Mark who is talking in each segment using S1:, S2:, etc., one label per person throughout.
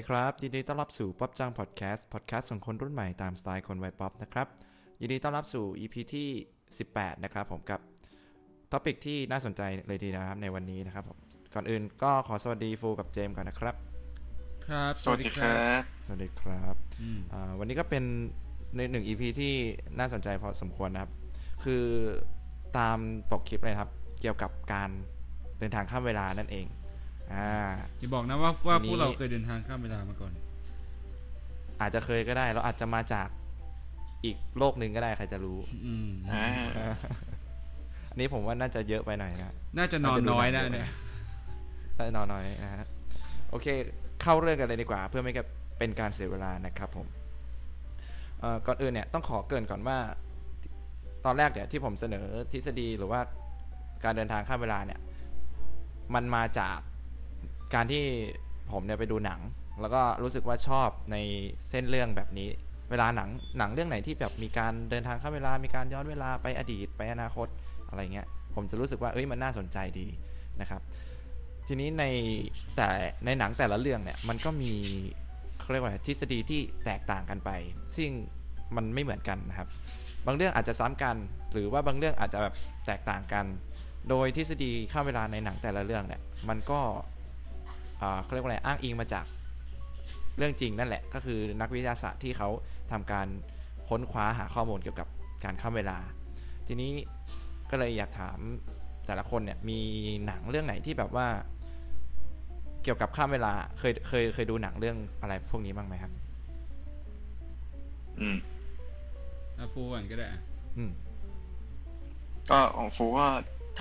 S1: ดีครับ ยินดีต้อนรับสู่ป๊อปจังพอดแคสต์พอดแคสต์ของคนรุ่นใหม่ตามสไตล์คนวัยป๊อปนะครับ ยินดีต้อนรับสู่ EP ที่ 18 นะครับผมกับ topic ที่น่าสนใจเลยทีนะครับในวันนี้นะครับผมก่อนอื่นก็ขอสวัสดีฟูกับเจมส์ก่อนนะครับ
S2: ครับ
S3: สวัสดีครับ
S1: สวัสดีครับ
S2: อืม
S1: อ่าวันนี้ก็เป็นในหนึ่ง EP ที่น่าสนใจพอสมควรนะครับ คือตามปกคลิปเลยนะครับ เกี่ยวกับการเดินทางข้ามเวลานั่นเอง อ่า
S2: อย่าบอกนะว่าว่า
S1: ทีนี้
S2: พวกเราเคยเดินทางข้ามเวลามาก่อน
S1: อาจจะเคยก็ได้ เราอาจจะมาจากอีกโลกหนึ่งก็ได้ใครจะรู้
S2: อืม
S3: อ่า
S1: อันนี้ผมว่าน่าจะเยอะไปหน่อยนะ
S2: น่าจะนอนน้อยนะเนี่ย
S1: น่าจะนอนน้อยนะฮะโอเค เข้าเรื่องกันเลยดีกว่า เพื่อไม่ให้เป็นการเสียเวลานะครับผมเอ่อก่อนอื่นเนี่ยต้องขอเกรินก่อนว่า ตอนแรกเนี่ยที่ผมเสนอทฤษฎีหรือว่าการเดินทางข้ามเวลาเนี่ย มันมาจาก การที่ผมเนี่ยไปดูหนัง แล้วก็รู้สึกว่าชอบในเส้นเรื่องแบบนี้ เวลาหนังหนังเรื่องไหนที่แบบมีการเดินทางข้ามเวลา มีการย้อนเวลาไปอดีตไปอนาคตอะไรเงี้ย ผมจะรู้สึกว่าเอ้ยมันน่าสนใจดีนะครับ ทีนี้ในแต่ในหนังแต่ละเรื่องเนี่ยมันก็มีเขาเรียกว่าทฤษฎีที่แตกต่างกันไป ซึ่งมันไม่เหมือนกันนะครับ บางเรื่องอาจจะซ้ำกัน หรือว่าบางเรื่องอาจจะแบบแตกต่างกัน โดยทฤษฎีข้ามเวลาในหนังแต่ละเรื่องเนี่ยมันก็ เขาเรียกว่าอะไรอ้างอิงมาจากเรื่องจริงนั่นแหละ ก็คือนักวิทยาศาสตร์ที่เขาทำการค้นคว้าหาข้อมูลเกี่ยวกับการข้ามเวลา ทีนี้ก็เลยอยากถามแต่ละคนเนี่ยมีหนังเรื่องไหนที่แบบว่า เกี่ยวกับข้ามเวลาเคยเคยเคยดูหนังเรื่องอะไรพวกนี้บ้างไหมครับ
S3: อืม
S2: อาฟูก่อนก็ได้อะ
S1: อืม
S3: ก็ของฟูก็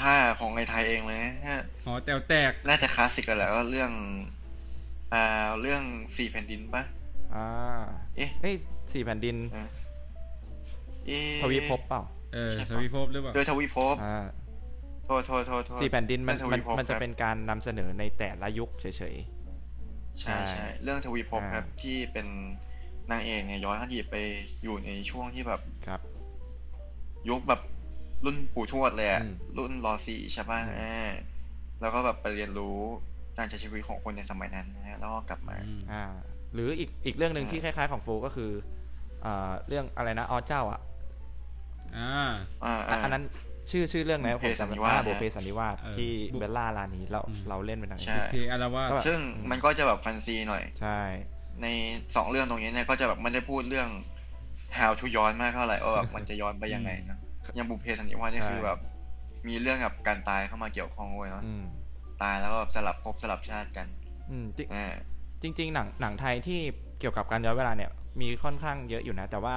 S3: ถ้าของในไทยเองเลยนะถ้า
S2: หอแตวแตก
S3: น่าจะคลาสสิกแล้วแหละก็เรื่อง อ่า เรื่องสี่แผ่นดินปะ
S1: อ่า
S3: เอ๊ะ
S1: เอ้ยสี่แผ่นดิน
S3: อ่าเอ๊ะ
S1: ทวีภพเปล่า
S2: เออ
S3: ใช่
S2: ท
S3: ปะ
S2: วีภพหรือเปล่า
S3: โดยทวีภพ
S1: อ่า
S3: โทษโทษโทษโทษ
S1: สี่แผ่นดินมัน
S3: เรื่อง
S1: มัน
S3: ทวีภพ
S1: มันจะ
S3: ครับ
S1: เป็นการนำเสนอในแต่ละยุคเฉย
S3: ใช่
S1: ใช่
S3: ใช่ เรื่องทวีภพ
S1: อ่า
S3: ครับที่เป็นนางเอกเนี่ยย้อนอดีตไปอยู่ในช่วงที่แบบ
S1: ๆครับ
S3: ยุคแบบ รุ่นปู่ทวดเลยอะ
S1: อืม
S3: รุ่นรอสี่ใช่ป่ะ
S1: อืม
S3: อ่าแล้วก็แบบไปเรียนรู้การใช้ชีวิตของคนในสมัยนั้นนะฮะแล้วก็กลับมา
S2: อืม
S1: อ่า หรืออีกอีกเรื่องหนึ่ง
S3: อ่า
S1: ที่คล้ายๆของฟูก็คืออ่าเรื่องอะไรนะอ๋อเจ้าอะ
S2: อ่า
S3: อ่า
S1: อะอันนั้นชื่อชื่อเรื่องไหน
S3: บุพเพ
S1: ผมจำ
S3: สันนิ
S1: ไม่
S3: วาส
S1: ได้
S3: นะ
S1: บุพเพสันนิวาส
S2: เออ
S1: ที่
S2: บุ
S1: เบลล่าลานีเรา
S2: อืม
S1: เราเล่นเป็นหนัง
S3: ใช่
S2: เพอารวาส
S1: ก็แบบ
S3: ซึ่งมันก็จะแบบแฟนซีหน่อย
S1: ใช่
S3: ในสองเรื่องตรงนี้เนี่ยก็จะแบบไม่ได้พูดเรื่อง how to ย้อนมากเท่าไหร่ว่าแบบมันจะย้อนไปยังไงนะ อย่างบุพเพสันนิวาสเนี่ยคือแบบ มีเรื่องกับการตายเข้ามาเกี่ยวข้องเว้ยเนาะ
S1: อืม
S3: ตายแล้วก็แบบสลับภพสลับชาติกัน
S1: อืมจริง
S3: อ่า
S1: จริงๆหนังหนังไทยที่เกี่ยวกับการย้อนเวลาเนี่ย มีค่อนข้างเยอะอยู่นะ แต่ว่า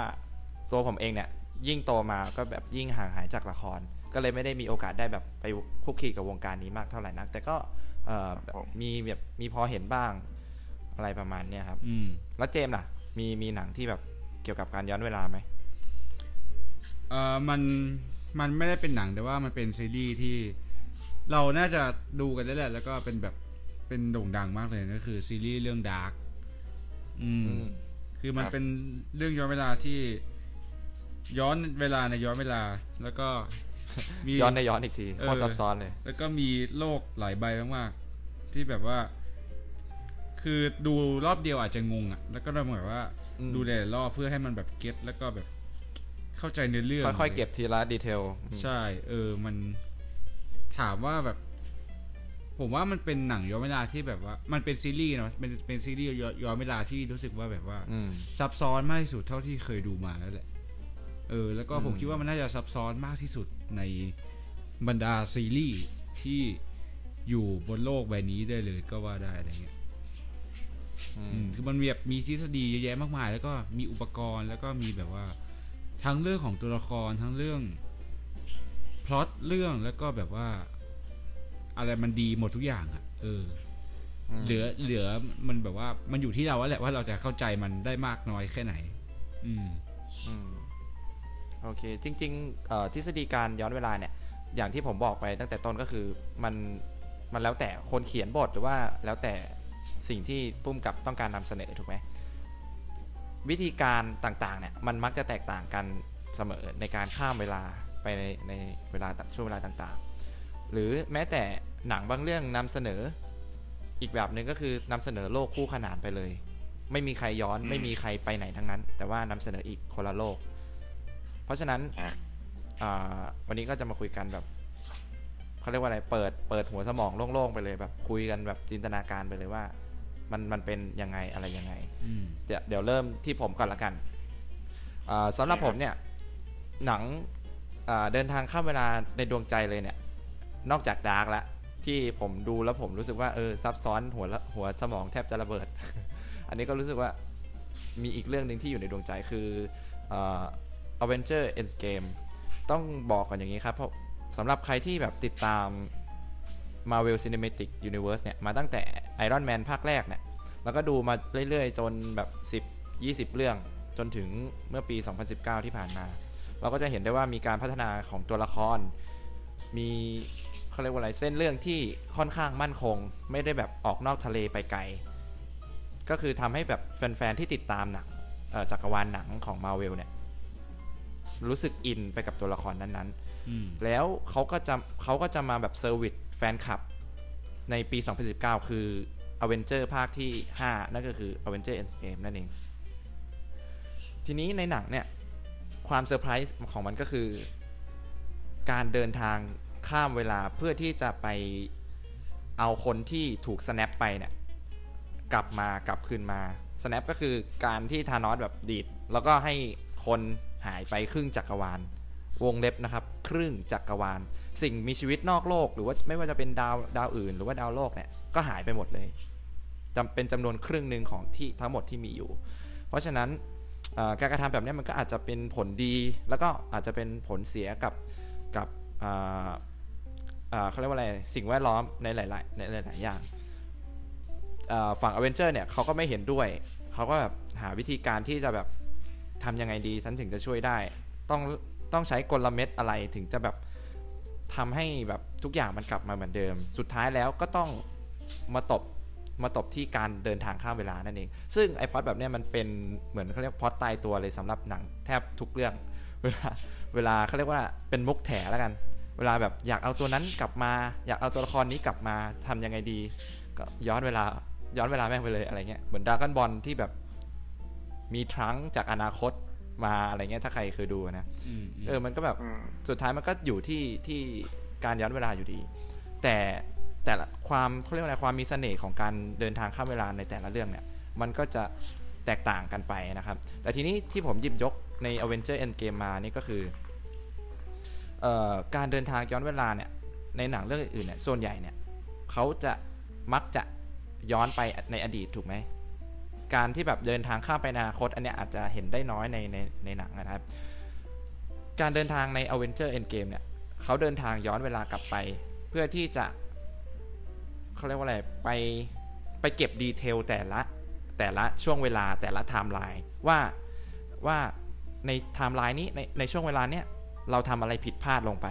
S1: ตัวผมเองเนี่ย ยิ่งโตมาก็แบบยิ่งห่างหายจากละคร ก็เลยไม่ได้มีโอกาสได้แบบไปคุกคีกับวงการนี้มากเท่าไหร่นัก แต่ก็เอ่อแบบมีแบบมีพอเห็นบ้างอะไรประมาณเนี้ยครับ
S2: อืม
S1: แล้วเจมส์ล่ะ มีมีหนังที่แบบเกี่ยวกับการย้อนเวลาไหม
S2: เออมันมันไม่ได้เป็นหนังแต่ว่ามันเป็นซีรีส์ที่เราน่าจะดูกันแล้วแหละแล้วก็เป็นแบบเป็นโด่งดังมากเลยก็คือซีรีส์เรื่องดาร์กอืม
S1: อืม
S2: คือมัน
S3: ครับ
S2: เป็นเรื่องย้อนเวลาที่ ย้อนเวลาในย้อนเวลา แล้วก็มี
S1: ย้อนได้ย้อนอีกทีโคตร
S2: เออ
S1: ซับซ้อนเลย
S2: แล้วก็มีโลกหลายใบมากๆที่แบบว่า คือดูรอบเดียวอาจจะงงอะ แล้วก็ต้องแบบว่า
S1: อืม
S2: ดูหลายๆรอบเพื่อให้มันแบบเก็ตแล้วก็แบบ เข้าใจเนื้อเรื่อง
S1: ค่อยๆเก็บทีละดีเทลอืม
S2: ใช่ เออมันถามว่าแบบ ผมว่ามันเป็นหนังย้อนเวลาที่แบบว่า มันเป็นซีรีส์เนาะเป็นเป็นซีรีส์ย้อนย้อนเวลาที่รู้สึกว่าแบบว่า
S1: อืม
S2: ซับซ้อนมากที่สุดเท่าที่เคยดูมาแล้วแหละ เออ แล้วก็ผม
S1: อืม
S2: คิดว่ามันน่าจะซับซ้อนมากที่สุดในบรรดาซีรีส์ที่อยู่บนโลกใบนี้ได้เลยก็ว่าได้อะไรเงี้ย
S1: อื
S2: อื
S1: ม
S2: มคือมันมีแบบมีทฤษฎีเยอะแยะมากมาย แล้วก็มีอุปกรณ์แล้วก็มีแบบว่า ทั้งเรื่องของตัวละครทั้งเรื่องพล็อตเรื่องแล้วก็แบบว่า อะไรมันดีหมดทุกอย่างอะเออ เหลือเหลือมันแบบว่ามันอยู่ที่เราแล้วแหละว่าเราจะเข้าใจมันได้มากน้อยแค่ไหน อืม
S1: อืมโอเค จริงๆเอ่อทฤษฎีการย้อนเวลาเนี่ย อย่างที่ผมบอกไปตั้งแต่ต้นก็คือมันมันแล้วแต่คนเขียนบทหรือว่าแล้วแต่สิ่งที่ปุ้มกับต้องการนำเสนอถูกไหม วิธีการต่างๆเนี่ยมันมักจะแตกต่างกันเสมอในการข้ามเวลาไปในในเวลาช่วงเวลาต่างๆ หรือแม้แต่หนังบางเรื่องนำเสนออีกแบบหนึ่งก็คือนำเสนอโลกคู่ขนานไปเลย ไม่มีใครย้อนไม่มีใครไปไหนทั้งนั้น แต่ว่านำเสนออีกคนละโลก เพราะฉะนั้น
S3: อะ
S1: อ่าวันนี้ก็จะมาคุยกันแบบเขาเรียกว่าอะไรเปิดเปิดหัวสมองโล่งๆไปเลยแบบคุยกันแบบจินตนาการไปเลยว่า มันมันเป็นยังไงอะไรยังไง
S2: อืม
S1: เดี๋ยวเดี๋ยวเริ่มที่ผมก่อนละกันอ่าสำหรับผมเนี่ยหนังอ่าเดินทางข้ามเวลาในดวงใจเลยเนี่ย นอกจากดาร์กแล้วที่ผมดูแล้วผมรู้สึกว่าเออซับซ้อนหัวละหัวสมองแทบจะระเบิด อันนี้ก็รู้สึกว่ามีอีกเรื่องหนึ่งที่อยู่ในดวงใจคือเอ่อ Avenger Endgame ต้องบอกก่อนอย่างนี้ครับเพราะสำหรับใครที่แบบติดตาม Marvel Cinematic Universe เนี่ย มาตั้งแต่ Iron Man ภาคแรกเนี่ย แล้วก็ดูมาเรื่อยๆ จนแบบ 10 20 เรื่อง จนถึงเมื่อปี 2019 ที่ผ่านมา เราก็จะเห็นได้ว่ามีการพัฒนาของตัวละคร มีเขาเรียกว่าอะไร เส้นเรื่องที่ค่อนข้างมั่นคง ไม่ได้แบบออกนอกทะเลไปไกล ก็คือทำให้แบบแฟนๆ ที่ติดตามหนังเอ่อจักรวาลหนังของ Marvel เนี่ย รู้สึกอินไปกับตัวละครนั้นๆ
S2: อืม
S1: แล้วเขาก็จะเขาก็จะมาแบบ service แฟนคลับในปี 2019 คือ Avenger ภาคที่ 5 นั่นก็คือ Avenger Endgame นั่นเอง ทีนี้ในหนังเนี่ย ความเซอร์ไพรส์ของมันก็คือ การเดินทางข้ามเวลาเพื่อที่จะไปเอาคนที่ถูก snap ไปเนี่ย กลับมากลับคืนมา snap ก็คือการที่ธานอสแบบดีด แล้วก็ให้คนหายไปครึ่งจักรวาล วงเล็บนะครับ ครึ่งจักรวาล สิ่งมีชีวิตนอกโลก หรือว่าไม่ว่าจะเป็นดาวดาวอื่น หรือว่าดาวโลกเนี่ยก็หายไปหมดเลยจำเป็นจำนวนครึ่งหนึ่งของที่ทั้งหมดที่มีอยู่ เพราะฉะนั้นการกระทำแบบนี้มันก็อาจจะเป็นผลดี แล้วก็อาจจะเป็นผลเสียกับกับเขาเรียกว่าอะไรสิ่งแวดล้อมในหลายๆในหลายๆอย่างฝั่งอเวนเจอร์เนี่ยเขาก็ไม่เห็นด้วย เขาก็แบบหาวิธีการที่จะแบบทำยังไงดีฉันถึงจะช่วยได้ ต้องต้องใช้กลเม็ดอะไรถึงจะแบบ ทำให้แบบทุกอย่างมันกลับมาเหมือนเดิม สุดท้ายแล้วก็ต้องมาตบมาตบที่การเดินทางข้ามเวลานั่นเอง ซึ่งไอพอดแบบนี้มันเป็นเหมือนเขาเรียกพอดตายตัวเลยสำหรับหนังแทบทุกเรื่อง เวลาเวลาเขาเรียกว่าเป็นมุกแถแล้วกัน เวลาแบบอยากเอาตัวนั้นกลับมา อยากเอาตัวละครนี้กลับมาทำยังไงดี ก็ย้อนเวลาย้อนเวลาแม่งไปเลยอะไรเงี้ย เหมือนดราก้อนบอลที่แบบมีทรังจากอนาคต มาอะไรเงี้ยถ้าใครเคยดูนะ
S2: อืมอืม
S1: เออมันก็แบบ
S3: อืม
S1: สุดท้ายมันก็อยู่ที่ที่การย้อนเวลาอยู่ดี แต่แต่ละความเขาเรียกว่าอะไรความมีเสน่ห์ของการเดินทางข้ามเวลาในแต่ละเรื่องเนี่ย มันก็จะแตกต่างกันไปนะครับ แต่ทีนี้ที่ผมหยิบยกใน Avenger Endgame มานี่ก็คือเอ่อการเดินทางย้อนเวลาเนี่ย ในหนังเรื่องอื่นๆเนี่ยส่วนใหญ่เนี่ยเขาจะมักจะย้อนไปในอดีตถูกไหม การที่แบบเดินทางข้ามไปในอนาคต อันเนี้ยอาจจะเห็นได้น้อยในในในหนังนะครับ การเดินทางใน Avenger Endgame เนี่ยเขาเดินทางย้อนเวลากลับไป เพื่อที่จะเขาเรียกว่าอะไรไปไปเก็บ detail แต่ละแต่ละช่วงเวลาแต่ละไทม์ไลน์ว่าว่าในไทม์ไลน์นี้ในในช่วงเวลาเนี้ยเราทำอะไรผิดพลาดลงไป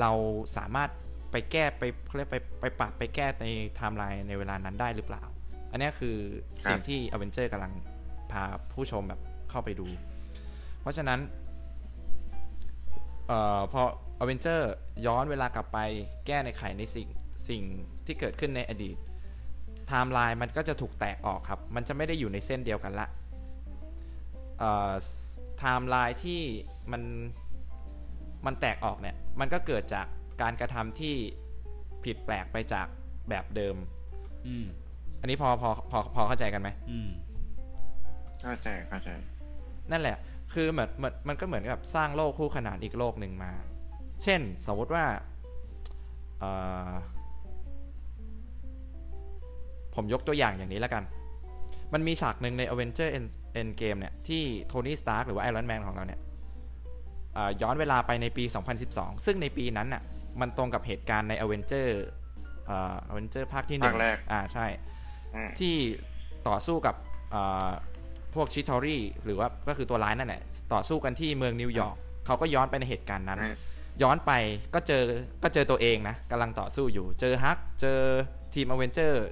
S1: เราสามารถไปแก้ไปเขาเรียกไปไปปรับไปแก้ในไทม์ไลน์ในเวลานั้นได้หรือเปล่า อันเนี้ยคือสิ่งที่ Avenger กำลังพาผู้ชมแบบเข้าไปดู เพราะฉะนั้นเอ่อพอ Avenger ย้อนเวลากลับไปแก้ในไขในสิ่งสิ่งที่เกิดขึ้นในอดีตไทม์ไลน์มันก็จะถูกแตกออกครับ มันจะไม่ได้อยู่ในเส้นเดียวกันละเอ่อไทม์ไลน์ที่มันมันแตกออกเนี่ย มันก็เกิดจากการกระทำที่ผิดแปลกไปจากแบบเดิม
S2: อืม
S1: อันนี้พอพอพอพอเข้าใจกันไหม
S2: อืม
S3: เข้าใจเข้าใจ
S1: นั่นแหละ คือเหมือนเหมือนมันก็เหมือนกับสร้างโลกคู่ขนานอีกโลกหนึ่งมา เช่น สมมติว่าเอ่อผมยกตัวอย่างอย่างนี้แล้วกัน มันมีฉากหนึ่งใน Avenger End Endgame เนี่ย ที่โทนี่สตาร์กหรือว่าไอรอนแมนของเราเนี่ยเอ่อย้อนเวลาไปในปี 2012 ซึ่งในปีนั้นน่ะ มันตรงกับเหตุการณ์ใน Avenger เอ่อ Avenger ภาคที่หนึ่ง
S3: ภาคแรก
S1: อ่าใช่
S3: อืม
S1: ที่ต่อสู้กับเอ่อพวก Chitauri หรือว่าก็คือตัวร้ายนั่นแหละต่อสู้กันที่เมืองนิวยอร์กเขาก็ย้อนไปในเหตุการณ์นั้น
S3: อืม
S1: ย้อนไปก็เจอก็เจอตัวเองนะกำลังต่อสู้อยู่ เจอฮักเจอทีม Avenger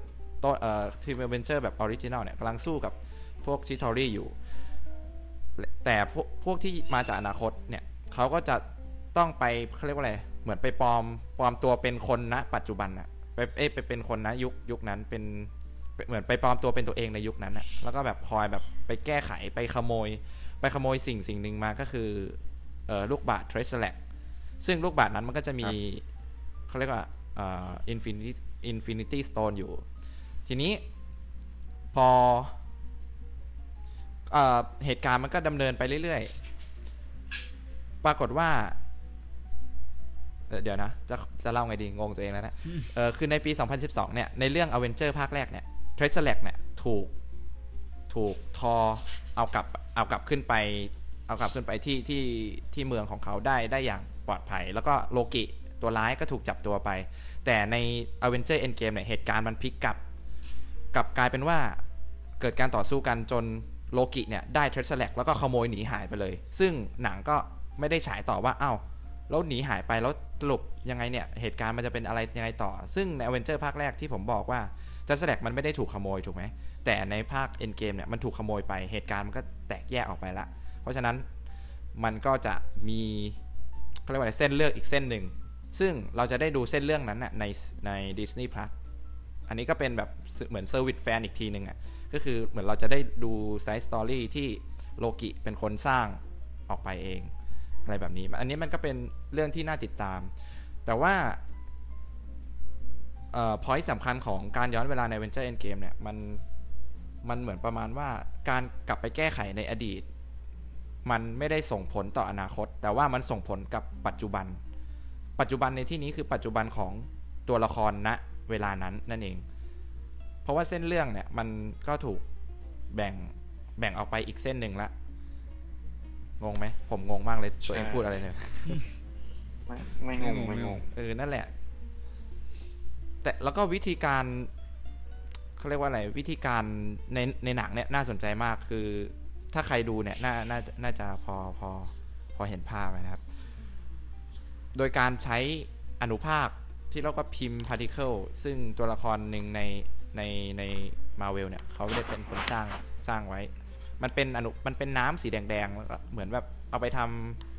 S1: ตัวเอ่อทีม Avenger แบบ original เนี่ยกำลังสู้กับพวก Chitauri อยู่ แต่พวกพวกที่มาจากอนาคตเนี่ยเขาก็จะต้องไปเขาเรียกว่าอะไรเหมือนไปปลอมปลอมตัวเป็นคนณปัจจุบันอะไปเอ้ยไปเป็นคนณยุคยุคนั้นเป็นไป เหมือนไปปลอมตัวเป็นตัวเองในยุคนั้นอะแล้วก็แบบคอยแบบไปแก้ไขไปขโมย ไปขโมยสิ่งสิ่งหนึ่งมาก็คือเออลูกบาศก์ Tesseract ซึ่งลูกบาศก์นั้นมันก็จะมีเขาเรียกว่าเอ่อ Infinity Infinity Stone อยู่ ทีนี้พอเอ่อเหตุการณ์มันก็ดำเนินไปเรื่อยๆ ปรากฏว่าเอ่อเดี๋ยวนะ จะจะเล่าไงดี งงตัวเองแล้วนะ เออคือในปี 2012 เนี่ย ในเรื่อง a v e n g e r ภาคแรกเนี่ย Tesseract เนี่ยถูกถูกทอเอากลับเอากลับขึ้นไป เอากลับขึ้นไปที่ที่ที่เมืองของเขาได้ได้อย่างปลอดภัย แล้วก็โลกิตัวร้ายก็ถูกจับตัวไป แต่ใน a v e n g e r Endgame เนี่ยเหตุการณ์มันพลิกกลับกลับกลายเป็นว่าเกิดการต่อสู้กันจนโลกิเนี่ยได้เทรสแลกแล้วก็ขโมยหนีหายไปเลย ซึ่งหนังก็ไม่ได้ฉายต่อว่าอ้าวแล้วหนีหายไปแล้วสรุปยังไงเนี่ยเหตุการณ์มันจะเป็นอะไรยังไงต่อ ซึ่งใน a v e n g e r ภาคแรกที่ผมบอกว่า Tesseract มันไม่ได้ถูกขโมยถูกไหมแต่ในภาค Endgame เนี่ยมันถูกขโมยไปเหตุการณ์มันก็แตกแยกออกไปละเพราะฉะนั้นมันก็จะมีเขาเรียกว่าอะไรเส้นเรื่องอีกเส้นหนึ่ง ซึ่งเราจะได้ดูเส้นเรื่องนั้นน่ะในใน Disney Plus อันนี้ก็เป็นแบบเหมือน service แฟนอีกทีหนึ่งอะก็คือเหมือนเราจะได้ดู side story ที่โลกิเป็นคนสร้างออกไปเอง อะไรแบบนี้ อันนี้มันก็เป็นเรื่องที่น่าติดตาม แต่ว่า เอ่อพอยต์สำคัญของการย้อนเวลาใน Venture Endgame เนี่ยมันมันเหมือนประมาณว่าการกลับไปแก้ไขในอดีต มันไม่ได้ส่งผลต่ออนาคต แต่ว่ามันส่งผลกับปัจจุบัน ปัจจุบันในที่นี้คือปัจจุบันของตัวละครณเวลานั้นนั่นเอง เพราะว่าเส้นเรื่องเนี่ยมันก็ถูกแบ่งแบ่งออกไปอีกเส้นหนึ่งละงงไหมผมงงมากเลยตัวเอง
S3: ใช่
S1: พูดอะไรเนี่ย
S3: ไม่ไม่งงไม่งง
S1: เออนั่นแหละ แต่แล้วก็วิธีการเขาเรียกว่าอะไรวิธีการในในหนังเนี่ยน่าสนใจมากคือ ถ้าใครดูเนี่ยน่าน่าน่าจะพอพอพอเห็นภาพนะครับ โดยการใช้อนุภาคที่เรียกว่า Pym Particle ซึ่งตัวละครหนึ่งในในในมาเวลเนี่ยเขาได้เป็นคนสร้างสร้างไว้ มันเป็นอนุมันเป็นน้ำสีแดงๆแล้วก็เหมือนแบบเอาไปท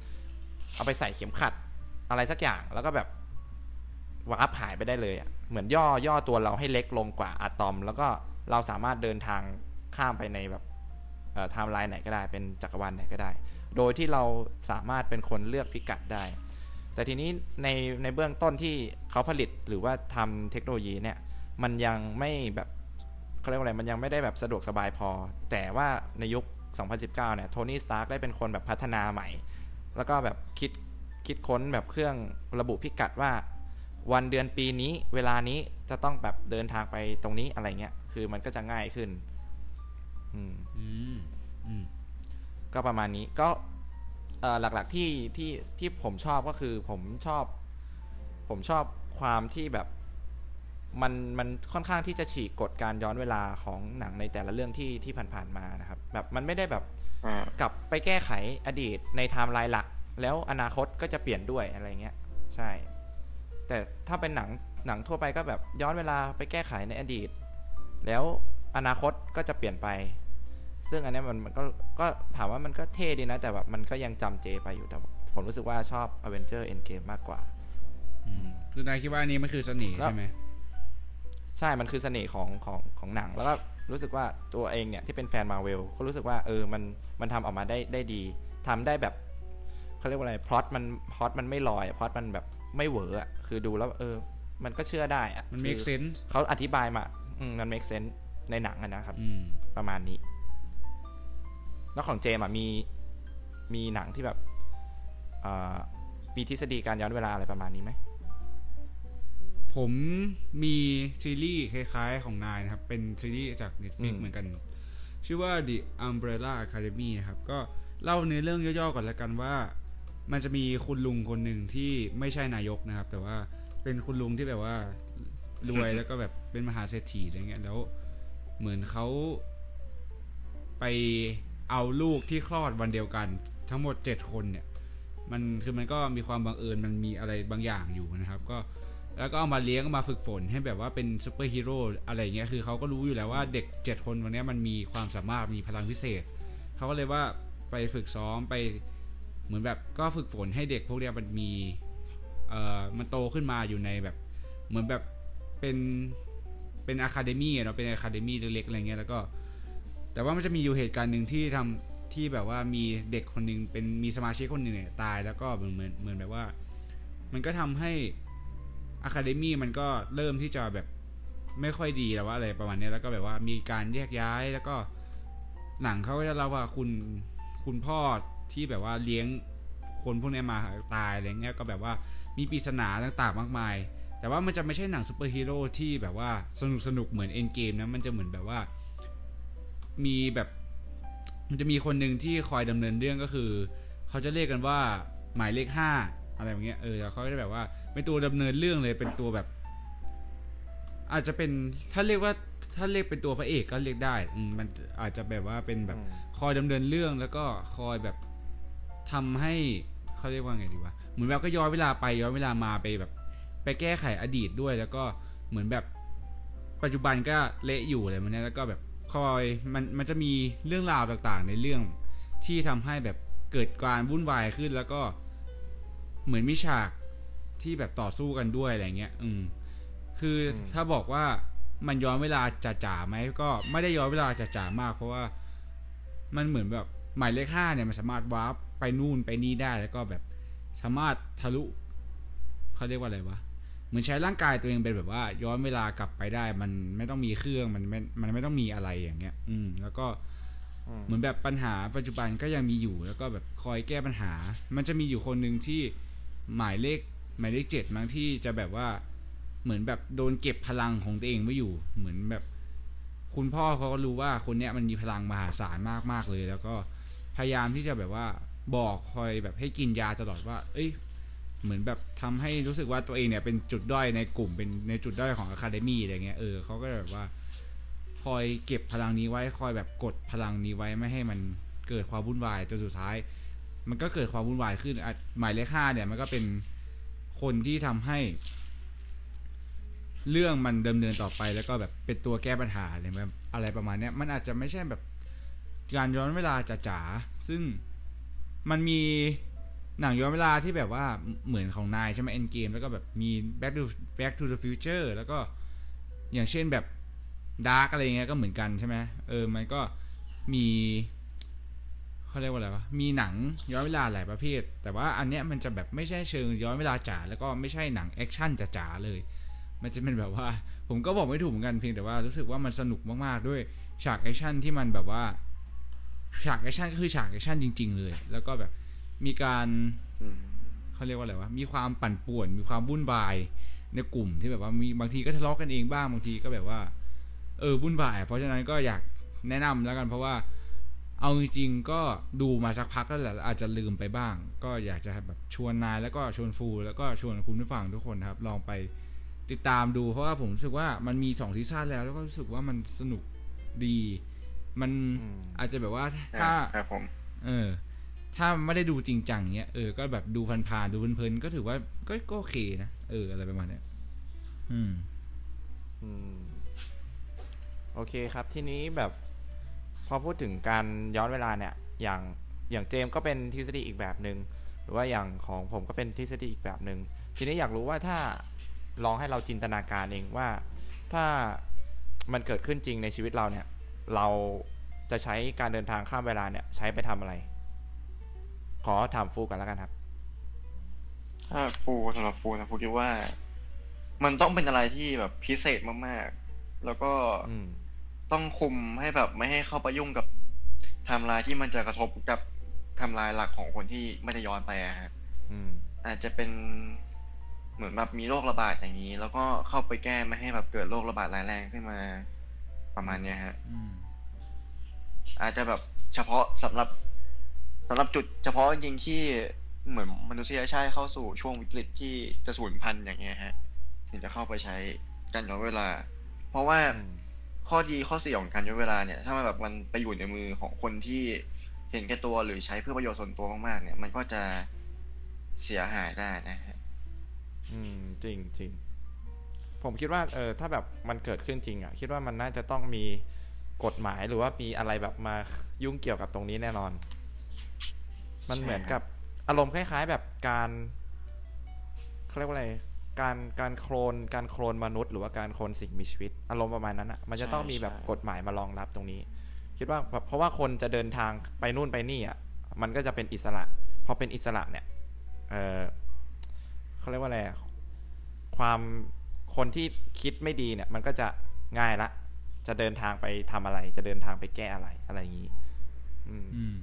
S1: ำเอาไปใส่เข็มขัดอะไรสักอย่างแล้วก็แบบ warp หายไปได้เลยอะเหมือนย่อย่อตัวเราให้เล็กลงกว่าอะตอม แล้วก็เราสามารถเดินทางข้ามไปในแบบไทม์ไลน์ไหนก็ได้เป็นจักรวาลไหนก็ได้ โดยที่เราสามารถเป็นคนเลือกพิกัดได้ แต่ทีนี้ในในเบื้องต้นที่เขาผลิตหรือว่าทำเทคโนโลยีเนี่ยมันยังไม่แบบเขาเรียกว่าอะไรมันยังไม่ได้แบบสะดวกสบายพอ แต่ว่าในยุค 2019 เนี่ยโทนี่สตาร์กได้เป็นคนแบบพัฒนาใหม่ แล้วก็แบบคิดคิดค้นแบบเครื่องระบุพิกัดว่า วันเดือนปีนี้เวลานี้จะต้องแบบเดินทางไปตรงนี้อะไรเงี้ย คือมันก็จะง่ายขึ้น อืม
S2: อืมอืม
S1: ก็ประมาณนี้ก็เอ่อหลักๆที่ที่ที่ผมชอบก็คือผมชอบ ผมชอบความที่แบบมันมันค่อนข้างที่จะฉีกกฎการย้อนเวลาของหนังในแต่ละเรื่องที่ที่ผ่านๆมานะครับ แบบมันไม่ได้แบบ
S3: อ่า
S1: กลับไปแก้ไขอดีตในไทม์ไลน์หลัก แล้วอนาคตก็จะเปลี่ยนด้วยอะไรเงี้ย ใช่ แต่ถ้าเป็นหนังหนังทั่วไปก็แบบย้อนเวลาไปแก้ไขในอดีต แล้วอนาคตก็จะเปลี่ยนไป ซึ่งอันเนี้ยมันมันก็ก็ถามว่ามันก็เท่ดีนะ แต่แบบมันก็ยังจำเจไปอยู่แต่ผมรู้สึกว่าชอบ Avenger Endgame มากกว่า
S2: อืมคือนายคิดว่าอันนี้มันคือเสน่ห์
S1: แล้ว
S2: ใช่ไหม
S1: ใช่ มันคือเสน่ห์ของของของหนัง แล้วก็รู้สึกว่าตัวเองเนี่ยที่เป็นแฟนมาเวลก็รู้สึกว่าเออมันมันทำออกมาได้ได้ดีทำได้แบบเขาเรียกว่าอะไรพล็อตมันพล็อตมันไม่ลอยพล็อตมันแบบไม่เหวออะ คือดูแล้ว เออ มันก็เชื่อได้อะ
S2: มัน
S1: คือ
S2: make sense
S1: เขาอธิบายมาอืมมัน make sense ในหนังอะนะครับ
S2: อืม
S1: ประมาณนี้ แล้วของเจมส์อะมีมีหนังที่แบบเอ่อมีทฤษฎีการย้อนเวลาอะไรประมาณนี้ไหม
S2: ผมมีซีรีส์คล้ายๆของนายนะครับ เป็นซีรีส์จาก Netflix
S1: อืม
S2: เหมือนกัน ชื่อว่า The Umbrella Academy นะครับ ก็เล่าเนื้อเรื่องย่อๆก่อนแล้วกันว่า มันจะมีคุณลุงคนหนึ่งที่ไม่ใช่นายกนะครับ แต่ว่าเป็นคุณลุงที่แบบว่ารวยแล้วก็แบบเป็นมหาเศรษฐีอะไรเงี้ยแล้วเหมือนเขาไปเอาลูกที่คลอดวันเดียวกัน ทั้งหมดเจ็ดคนเนี่ย มันคือมันก็มีความบังเอิญมันมีอะไรบางอย่างอยู่นะครับ ก็แล้วก็เอามาเลี้ยงมาฝึกฝนให้แบบว่าเป็นซูเปอร์ฮีโร่อะไรเงี้ยคือเขาก็รู้อยู่แล้วว่าเด็กเจ็ดคนวันนี้มันมีความสามารถมีพลังพิเศษเขาก็เลยว่าไปฝึกซ้อมไป เหมือนแบบก็ฝึกฝนให้เด็กพวกเนี้ยมันมีเอ่อมันโตขึ้นมาอยู่ในแบบเหมือนแบบเป็นเป็น academy เนาะเป็น academy เล็กๆอะไรเงี้ยแล้วก็ แต่ว่ามันจะมีอยู่เหตุการณ์หนึ่งที่ทำที่แบบว่ามีเด็กคนหนึ่งเป็นมีสมาชิกคนหนึ่งเนี่ยตายแล้วก็เหมือนเหมือนเหมือนแบบว่า มันก็ทำให้ academy มันก็เริ่มที่จะแบบไม่ค่อยดีแล้วว่าอะไรประมาณนี้แล้วก็แบบว่ามีการแยกย้ายแล้วก็หนังเขาก็จะเล่าว่าคุณคุณพ่อ ที่แบบว่าเลี้ยงคนพวกนี้มาตายอะไรเงี้ยก็แบบว่ามีปริศนาต่างๆ มากมาย แต่ว่ามันจะไม่ใช่หนังซูเปอร์ฮีโร่ที่แบบว่าสนุกสนุกเหมือน Endgame นะมันจะเหมือนแบบว่า มีแบบมันจะมีคนหนึ่งที่คอยดำเนินเรื่องก็คือ เขาจะเรียกกันว่าหมายเลขห้าอะไรอย่างเงี้ยเออแล้วเขาก็จะแบบว่าเป็นตัวดำเนินเรื่องเลยเป็นตัวแบบ อาจจะเป็นถ้าเรียกว่าถ้าเรียกเป็นตัวพระเอกก็เรียกได้มันอาจจะแบบว่าเป็นแบบคอยดำเนินเรื่องแล้วก็คอยแบบ ทำให้เขาเรียกว่าไงดีวะเหมือนแบบก็ย้อนเวลาไปย้อนเวลามาไปแบบ ไปแก้ไขอดีตด้วย แล้วก็เหมือนแบบปัจจุบันก็เละอยู่อะไรมันนี้ยแล้วก็แบบคอยมันมันจะมีเรื่องราวต่างๆ ในเรื่องที่ทำให้แบบเกิดการวุ่นวายขึ้นแล้วก็เหมือนมีฉากที่แบบต่อสู้กันด้วยอะไรเงี้ย อืม คือถ้าบอกว่ามันย้อนเวลาจ๋าๆไหมก็ไม่ได้ย้อนเวลาจ๋าๆมาก เพราะว่ามันเหมือนแบบหมายเลขห้าเนี่ยมันสามารถวาร์ป ไปนู่นไปนี่ได้แล้วก็แบบสามารถทะลุเขาเรียกว่าอะไรวะเหมือนใช้ร่างกายตัวเองเป็นแบบว่า ย้อนเวลากลับไปได้ มันไม่ต้องมีเครื่องมันไม่มันไม่ต้องมีอะไรอย่างเงี้ย อืม แล้วก็
S1: อืม
S2: เหมือนแบบปัญหาปัจจุบันก็ยังมีอยู่ แล้วก็แบบคอยแก้ปัญหา มันจะมีอยู่คนหนึ่งที่หมายเลขหมายเลขเจ็ดมั้งที่จะแบบว่าเหมือนแบบโดนเก็บพลังของตัวเองไว้อยู่ เหมือนแบบ คุณพ่อเขาก็รู้ว่าคนเนี้ยมันมีพลังมหาศาลมากมากๆเลย แล้วก็พยายามที่จะแบบว่า บอกคอยแบบให้กินยาตลอดว่า เอ้ย เหมือนแบบทำให้รู้สึกว่าตัวเองเนี่ยเป็นจุดด้อยในกลุ่มเป็นในจุดด้อยของอะคาเดมี่อะไรเงี้ย เออเขาก็แบบว่า คอยเก็บพลังนี้ไว้ คอยแบบกดพลังนี้ไว้ไม่ให้มันเกิดความวุ่นวายจนสุดท้าย มันก็เกิดความวุ่นวายขึ้นหมายเลขห้าเนี่ย มันก็เป็นคนที่ทำให้ เรื่องมันดำเนินต่อไปแล้วก็แบบเป็นตัวแก้ปัญหาอะไรแบบอะไรประมาณเนี้ย มันอาจจะไม่ใช่แบบการย้อนเวลาจ๋าๆซึ่ง มันมีหนังย้อนเวลาที่แบบว่าเหมือนของนายใช่ไหมเอ็นเกมแล้วก็แบบมี back to back to the future แล้วก็อย่างเช่นแบบดาร์กอะไรเงี้ยก็เหมือนกันใช่ไหมเออมันก็มีเขาเรียกว่าอะไรวะมีหนังย้อนเวลาหลายประเภท แต่ว่าอันเนี้ยมันจะแบบไม่ใช่เชิงย้อนเวลาจ๋าแล้วก็ไม่ใช่หนัง action จ๋าเลย มันจะเป็นแบบว่า ผมก็บอกไม่ถูกเหมือนกันเพียงแต่ว่ารู้สึกว่ามันสนุกมากๆด้วยฉาก action ที่มันแบบว่า ฉาก action ก็คือฉาก action จริง ๆ เลย แล้วก็แบบมีการเขาเรียกว่าอะไรวะมีความปั่นป่วน มีความวุ่นวายในกลุ่มที่แบบว่ามีบางทีก็ทะเลาะกันเองบ้างบางทีก็แบบว่า เออวุ่นวาย เพราะฉะนั้นก็อยากแนะนำแล้วกันเพราะว่าเอาจริงๆก็ดูมาสักพักแล้วแหละอาจจะลืมไปบ้าง ก็อยากจะแบบชวนนายแล้วก็ชวนฟู แล้วก็ชวนคุณผู้ฟังทุกคนนะครับ ลองไปติดตามดูเพราะว่าผมรู้สึกว่ามันมีสองซีซั่นแล้ว แล้วก็รู้สึกว่ามันสนุกดี มัน
S1: อืม
S2: อาจจะแบบว่าถ้า
S3: ครับผม
S2: เออ ถ้าไม่ได้ดูจริงจังเนี้ยเออก็แบบดูผ่านๆดูเพลินๆก็ถือว่าก็ก็โอเคนะเออ อะไรประมาณเนี้ยอืม
S1: อืม โอเคครับทีนี้แบบ พอพูดถึงการย้อนเวลาเนี่ย อย่างอย่างเจมส์ก็เป็นทฤษฎีอีกแบบหนึ่งหรือว่าอย่างของผมก็เป็นทฤษฎีอีกแบบหนึ่งทีนี้อยากรู้ว่าถ้าลองให้เราจินตนาการเองว่า ถ้ามันเกิดขึ้นจริงในชีวิตเราเนี่ย เราจะใช้การเดินทางข้ามเวลาเนี่ย ใช้ไปทำอะไร ขอถามฟูกันแล้วกันครับ
S3: ถ้าฟูสำหรับฟูนะฟูคิดว่า มันต้องเป็นอะไรที่แบบพิเศษมากๆ แล้วก็
S1: อืม
S3: ต้องคุมให้แบบไม่ให้เข้าไปยุ่งกับไทม์ไลน์ที่มันจะกระทบกับไทม์ไลน์หลักของคนที่ไม่ได้ย้อนไปอะฮะ
S1: อืม
S3: อาจจะเป็นเหมือนแบบมีโรคระบาดอย่างนี้ แล้วก็เข้าไปแก้ไม่ให้แบบเกิดโรคระบาดร้ายแรงขึ้นมา ประมาณเนี้ยฮะ
S2: อืม
S3: อาจจะแบบเฉพาะสำหรับสำหรับจุดเฉพาะจริงๆที่เหมือนมนุษยชาติเข้าสู่ช่วงวิกฤตที่จะสูญพันธุ์อย่างเงี้ยฮะ ถึงจะเข้าไปใช้การย้อนเวลา เพราะว่า
S1: อืม
S3: ข้อดีข้อเสียของการย้อนเวลาเนี่ย ถ้ามันแบบมันไปอยู่ในมือของคนที่เห็นแก่ตัวหรือใช้เพื่อประโยชน์ส่วนตัวมากๆเนี่ย มันก็จะเสียหายได้นะฮะ
S1: อืม จริงจริง ผมคิดว่าเออถ้าแบบมันเกิดขึ้นจริงอะ คิดว่ามันน่าจะต้องมีกฎหมายหรือว่ามีอะไรแบบมายุ่งเกี่ยวกับตรงนี้แน่นอน มัน
S3: ใช่
S1: เหมือนกับอารมณ์คล้าย ๆ แบบการเขาเรียกว่าอะไร การการโคลนการโคลนมนุษย์ หรือว่าการโคลนสิ่งมีชีวิต อารมณ์ประมาณนั้นอะ มันจะต้องมีแบบกฎหมายมารองรับตรงนี้ คิดว่าแบบเพราะว่าคนจะเดินทางไปนู่นไปนี่อะ มันก็จะเป็นอิสระ พอเป็นอิสระเนี่ย เออเขาเรียกว่าอะไรอะความ คนที่คิดไม่ดีเนี่ย มันก็จะง่ายละ จะเดินทางไปทำอะไร จะเดินทางไปแก้อะไรอะไรอย่างนี้ อืม
S2: อืม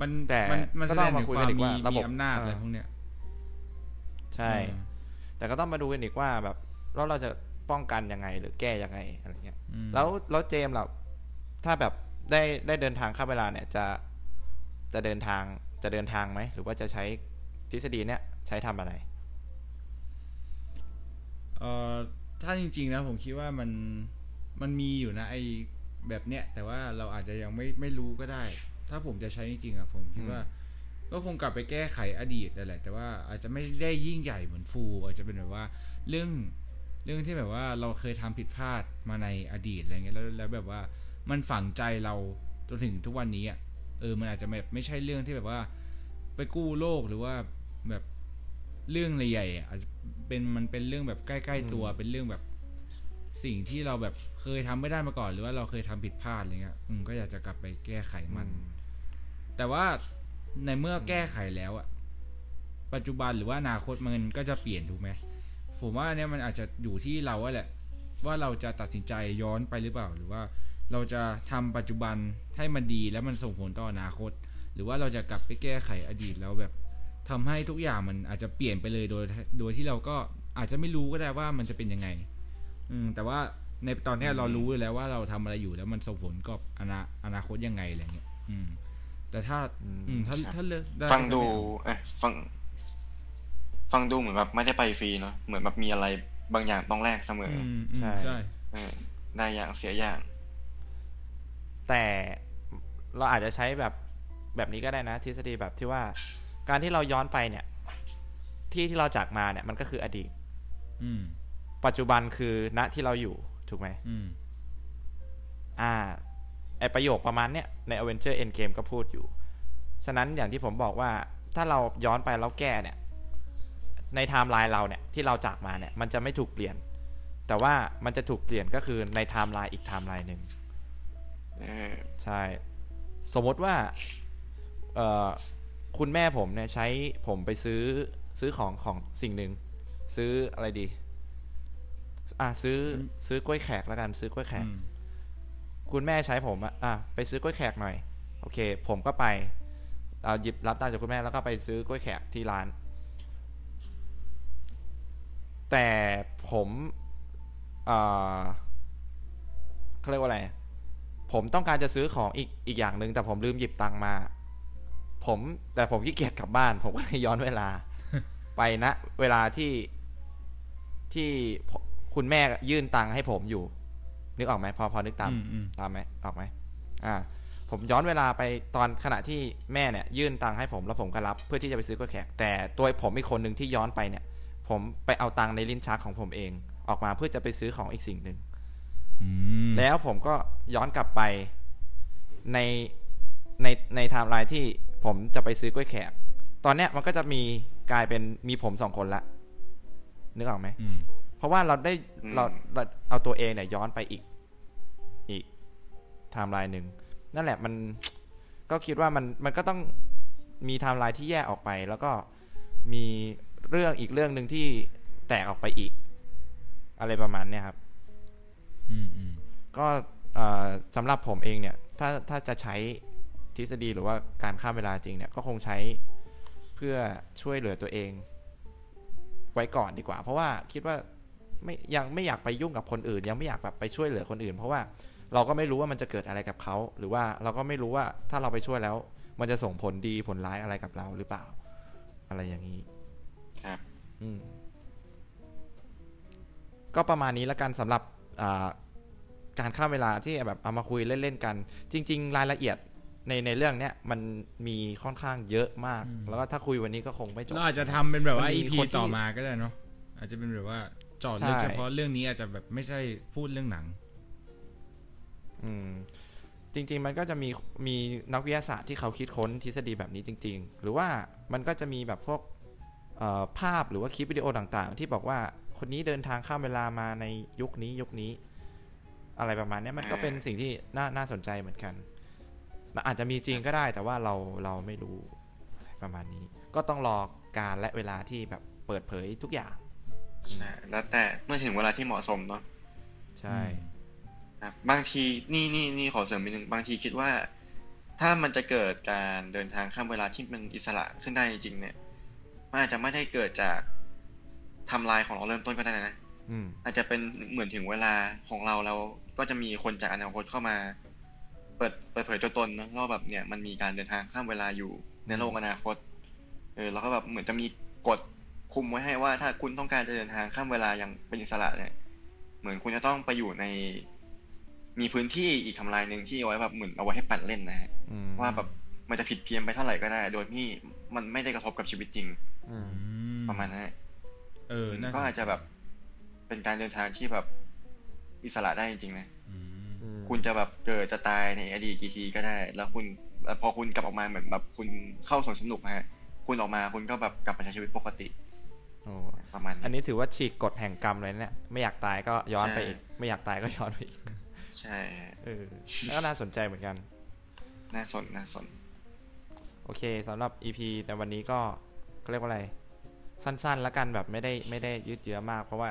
S2: มัน
S1: แต่
S2: มันมัน
S1: ก็
S2: แส
S1: ต้
S2: ด
S1: อง
S2: ง
S1: มา
S2: ถึง
S1: คุย
S2: ค
S1: กั
S2: วานม
S1: อีก
S2: มี
S1: ว่าระบบ
S2: มีอำนาจอะไร
S1: เออ
S2: พวกเนี้ย
S1: ใช่
S2: เออ
S1: แต่ก็ต้องมาดูกันอีกว่าแบบแล้วเราจะป้องกันยังไงหรือแก้ยังไงอะไรเงี้ย
S2: อืม
S1: แล้วแล้วเจมส์ล่ะถ้าแบบได้ได้เดินทางข้ามเวลาเนี่ย จะจะเดินทางจะเดินทางไหมหรือว่าจะใช้ทฤษฎีเนี่ยใช้ทำอะไร
S2: เอ่อถ้าจริงๆนะผมคิดว่ามันมันมีอยู่นะไอแบบเนี้ยแต่ว่าเราอาจจะยังไม่ไม่รู้ก็ได้ ถ้าผมจะใช้จริงๆอะผมคิดว่า ก็คงกลับไปแก้ไขอดีตนั่นแหละ แต่ว่าอาจจะไม่ได้ยิ่งใหญ่เหมือนฟูอาจจะเป็นแบบว่าเรื่องเรื่องที่แบบว่าเราเคยทำผิดพลาดมาในอดีตอะไรเงี้ยแล้วแล้วแบบว่ามันฝังใจเราจนถึงทุกวันนี้อะเออมันอาจจะแบบไม่ใช่เรื่องที่แบบว่า ไปกู้โลกหรือว่าแบบเรื่องใหญ่ๆอะอาจจะ เป็นมันเป็นเรื่องแบบใกล้ ๆ ตัว เป็นเรื่องแบบสิ่งที่เราแบบเคยทำไม่ได้มาก่อน หรือว่าเราเคยทำผิดพลาดอะไรเงี้ยอืมก็อยากจะกลับไปแก้ไขมัน แต่ว่าในเมื่อแก้ไขแล้วอะปัจจุบันหรือว่าอนาคตมันก็จะเปลี่ยนถูกไหมผมว่าเนี่ยมันอาจจะอยู่ที่เราอะแหละ ว่าเราจะตัดสินใจย้อนไปหรือเปล่า หรือว่าเราจะทำปัจจุบันให้มันดีแล้วมันส่งผลต่ออนาคต หรือว่าเราจะกลับไปแก้ไขอดีตแล้วแบบ ทำให้ทุกอย่างมันอาจจะเปลี่ยนไปเลยโดย โดยที่เราก็อาจจะไม่รู้ก็ได้ว่ามันจะเป็นยังไง อืม แต่ว่าในตอนเนี้ยเรารู้อยู่แล้วว่าเราทำอะไรอยู่แล้วมันส่งผลกับอนาอนาคตยังไงอะไรเงี้ย อืม แต่ถ้า อืม ถ้าถ้าเลือกได้
S3: ฟังดู
S2: ก็ไม่เอา
S3: เอ้ยฟัง ฟังดูเหมือนแบบไม่ได้ไปฟรีเนาะเหมือนแบบมีอะไรบางอย่างต้องแลกเสมอ
S2: อื
S3: อ
S2: มอืม
S1: ใช่
S2: ใช่
S3: เออได้อย่างเสียอย่าง
S1: แต่เราอาจจะใช้แบบแบบนี้ก็ได้นะ ทฤษฎีแบบที่ว่า การที่เราย้อนไปเนี่ย ที่ที่เราจากมาเนี่ยมันก็คืออดีต
S2: อืม
S1: ปัจจุบันคือณที่เราอยู่ถูกไหม
S2: อืม
S1: อ่าไอประโยคประมาณเนี้ยใน Avenger Endgame ก็พูดอยู่ ฉะนั้นอย่างที่ผมบอกว่าถ้าเราย้อนไปแล้วแก้เนี่ย ในไทม์ไลน์เราเนี่ยที่เราจากมาเนี่ยมันจะไม่ถูกเปลี่ยน แต่ว่ามันจะถูกเปลี่ยนก็คือในไทม์ไลน์อีกไทม์ไลน์หนึ่ง
S3: เออ
S1: ใช่ สมมติว่า เอ่อ คุณแม่ผมเนี่ยใช้ผมไปซื้อซื้อของของสิ่งหนึ่งซื้ออะไรดี อะซื้อซื้อกล้วยแขกแล้วกันซื้อกล้วยแขก
S2: อืม
S1: คุณแม่ใช้ผมอะอะไปซื้อกล้วยแขกหน่อย โอเค ผมก็ไปเอาหยิบรับตังค์จากคุณแม่แล้วก็ไปซื้อกล้วยแขกที่ร้าน แต่ผมเอ่อเขาเรียกว่าอะไร ผมต้องการจะซื้อของอีกอีกอย่างหนึ่งแต่ผมลืมหยิบตังค์มา ผมแต่ผมขี้เกียจกลับบ้าน ผมก็เลยย้อนเวลา ไปนะ เวลาที่ที่คุณแม่ยื่นตังค์ให้ผมอยู่ นึกออกไหมพอพอนึกตาม
S2: อืมอืม
S1: ตามไหมออกไหมอ่า ผมย้อนเวลาไปตอนขณะที่แม่เนี่ย ยื่นตังค์ให้ผมแล้วผมก็รับ เพื่อที่จะไปซื้อกล้วยแขก แต่ตัวผมอีกคนหนึ่งที่ย้อนไปเนี่ย ผมไปเอาตังค์ในลิ้นชักของผมเอง ออกมาเพื่อจะไปซื้อของอีกสิ่งหนึ่ง
S2: อืม
S1: แล้วผมก็ย้อนกลับไปในในในไทม์ไลน์ที่ ผมจะไปซื้อกล้วยแขก ตอนเนี้ยมันก็จะมีกลายเป็นมีผมสองคนละนึกออกไหม
S2: อืม
S1: เพราะว่าเราได้
S3: อืม
S1: เราเราเอาตัวเองเนี่ยย้อนไปอีก อีกไทม์ไลน์หนึ่งนั่นแหละมันก็คิดว่ามันมันก็ต้องมีไทม์ไลน์ที่แยกออกไป แล้วก็มีเรื่องอีกเรื่องหนึ่งที่แตกออกไปอีก อะไรประมาณเนี้ยครับ
S2: อืมอืม
S1: ก็เอ่อสำหรับผมเองเนี่ย ถ้าถ้าจะใช้ ทฤษฎีหรือว่าการข้ามเวลาจริงเนี่ยก็คงใช้เพื่อช่วยเหลือตัวเอง ไว้ก่อนดีกว่า เพราะว่าคิดว่าไม่ยังไม่อยากไปยุ่งกับคนอื่น ยังไม่อยากแบบไปช่วยเหลือคนอื่น เพราะว่าเราก็ไม่รู้ว่ามันจะเกิดอะไรกับเขา หรือว่าเราก็ไม่รู้ว่าถ้าเราไปช่วยแล้ว มันจะส่งผลดีผลร้ายอะไรกับเราหรือเปล่า อะไรอย่างนี้
S3: ครับ
S1: อืมก็ประมาณนี้แล้วกันสำหรับอ่าการข้ามเวลาที่แบบเอามาคุยเล่นๆกัน จริง ๆ รายละเอียด ในในเรื่องเนี้ยมันมีค่อนข้างเยอะมาก แล้วก็ถ้าคุยวันนี้ก็คงไม่จบ
S2: เราอาจจะทำเป็นแบบว่า
S1: มันมี
S2: EP
S1: คนที่
S2: ต่อมาก็ได้เนาะอาจจะเป็นแบบว่าเจอดลึก
S1: ใช่
S2: เฉพาะเรื่องนี้อาจจะแบบไม่ใช่พูดเรื่องหนัง
S1: อืม จริง ๆ มันก็จะมีมีนักวิทยาศาสตร์ที่เขาคิดค้นทฤษฎีแบบนี้จริง ๆ หรือว่ามันก็จะมีแบบพวกเอ่อภาพหรือว่าคลิปวิดีโอต่างๆ ที่บอกว่าคนนี้เดินทางข้ามเวลามาในยุคนี้ยุคนี้ อะไรประมาณเนี้ยมันก็เป็นสิ่งที่น่าน่าสนใจเหมือนกัน มันอาจจะมีจริงก็ได้ แต่ว่าเราเราไม่รู้อะไรประมาณนี้ ก็ต้องรอการและเวลาที่แบบเปิดเผยทุกอย่าง
S3: ใช่แล้วแต่เมื่อถึงเวลาที่เหมาะสมเนาะ
S1: ใช่
S3: ครับบางทีนี่นี่นี่ขอเสริมอีกหนึ่งบางทีคิดว่า ถ้ามันจะเกิดการเดินทางข้ามเวลาที่มันอิสระขึ้นได้จริงๆเนี่ยมันอาจจะไม่ได้เกิดจากไทำลายของเราเริ่มต้นก็ได้นะ
S1: อืม
S3: อาจจะเป็นเหมือนถึงเวลาของเราแล้วก็จะมีคนจากอนาคตเข้ามาเปิดเปิดเผยตัวตนเนอะว่าแบบเนี่ยมันมีการเดินทางข้ามเวลาอยู่ในโลกอนาคต เออแล้วก็แบบเหมือนจะมีกฎคุมไว้ให้ว่า ถ้าคุณต้องการจะเดินทางข้ามเวลาอย่างเป็นอิสระเนี่ย เหมือนคุณจะต้องไปอยู่ใน มีพื้นที่อีกทำลายหนึ่งที่เอาไว้แบบเหมือนเอาไว้ให้ปั่นเล่นนะฮะ
S1: อืม
S3: ว่าแบบมันจะผิดเพี้ยนไปเท่าไหร่ก็ได้ โดยที่มันไม่ได้กระทบกับชีวิตจริง
S1: อืม
S2: อืม
S3: ประมาณนั้นฮะ
S2: เออน่
S3: ก็อาจจะแบบ เป็นการเดินทางที่แบบอิสระได้จริงๆนะ
S2: อืม
S1: อืม
S3: คุณจะแบบเกิดจะตายในอดีตกี่ทีก็ได้ แล้วคุณแล้วพอคุณกลับออกมาเหมือนแบบคุณเข้าสวนสนุกฮะ คุณออกมาคุณก็แบบกลับมาใช้ชีวิตปกติ
S1: โอ้
S3: ประมาณ
S1: อัน
S3: นี้
S1: นี้ถือว่าฉีกกฎแห่งกรรมเลยเนี่ยไม่อยากตายก็ย้อนไป
S3: ใช่
S1: อีก ไม่อยากตายก็ย้อนไปอีก
S3: ใช่ฮะ
S1: เออแล้วก็น่าสนใจเหมือนกัน
S3: น่าสนน่าสน
S1: โอเคสำหรับ EP ในวันนี้ก็ก็เรียกว่าอะไร สั้นๆ แล้วกันแบบไม่ได้ไม่ได้ยืดเยื้อมาก เพราะว่า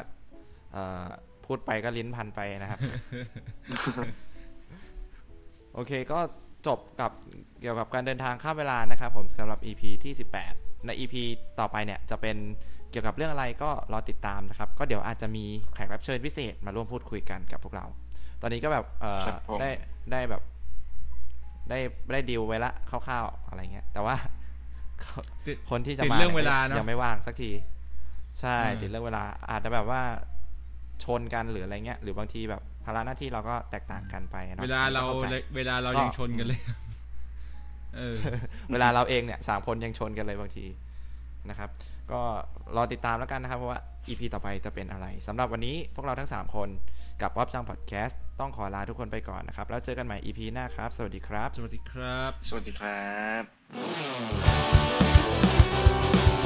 S1: เอ่อ พูดไปก็ลิ้นพันไปนะครับ โอเคก็จบกับเกี่ยวกับการเดินทางข้ามเวลานะครับผมสำหรับ EP ที่ 18 ใน EP ต่อไปเนี่ยจะเป็นเกี่ยวกับเรื่องอะไรก็รอติดตามนะครับ ก็เดี๋ยวอาจจะมีแขกรับเชิญพิเศษมาร่วมพูดคุยกันกับพวกเรา ตอนนี้ก็แบบเอ่อ
S3: ครับผม
S1: ได้ได้แบบ ได้ได้ดีลไว้ละคร่าวๆอะไรเงี้ย แต่ว่า
S2: ติด
S1: คนที่จะ
S2: ติด
S1: มา
S2: เรื่องเวลาเนอะ
S1: ยังไม่ว่างสักที ใช่
S2: อ่า
S1: ติดเรื่องเวลา อาจจะแบบว่า ชนกันหรืออะไรเงี้ยหรือบางทีแบบภาระหน้าที่เราก็แตกต่างกันไปนะ
S2: เวลาเรา
S1: ข้ใจ
S2: เวลาเรา
S1: ก็
S2: ยังชนกันเลยเออ
S1: เวลาเราเองเนี่ยสามคนยังชนกันเลยบางทีนะครับ ก็รอติดตามแล้วกันนะครับว่า EP ต่อไปจะเป็นอะไรสำหรับวันนี้พวกเราทั้ง 3 คนกับวับจังพอดแคสต์ต้องขอลาทุกคนไปก่อนนะครับ แล้วเจอกันใหม่ EP หน้าครับ สวัสดีครับ
S2: สวัสดีครับ
S3: สวัสดีครับ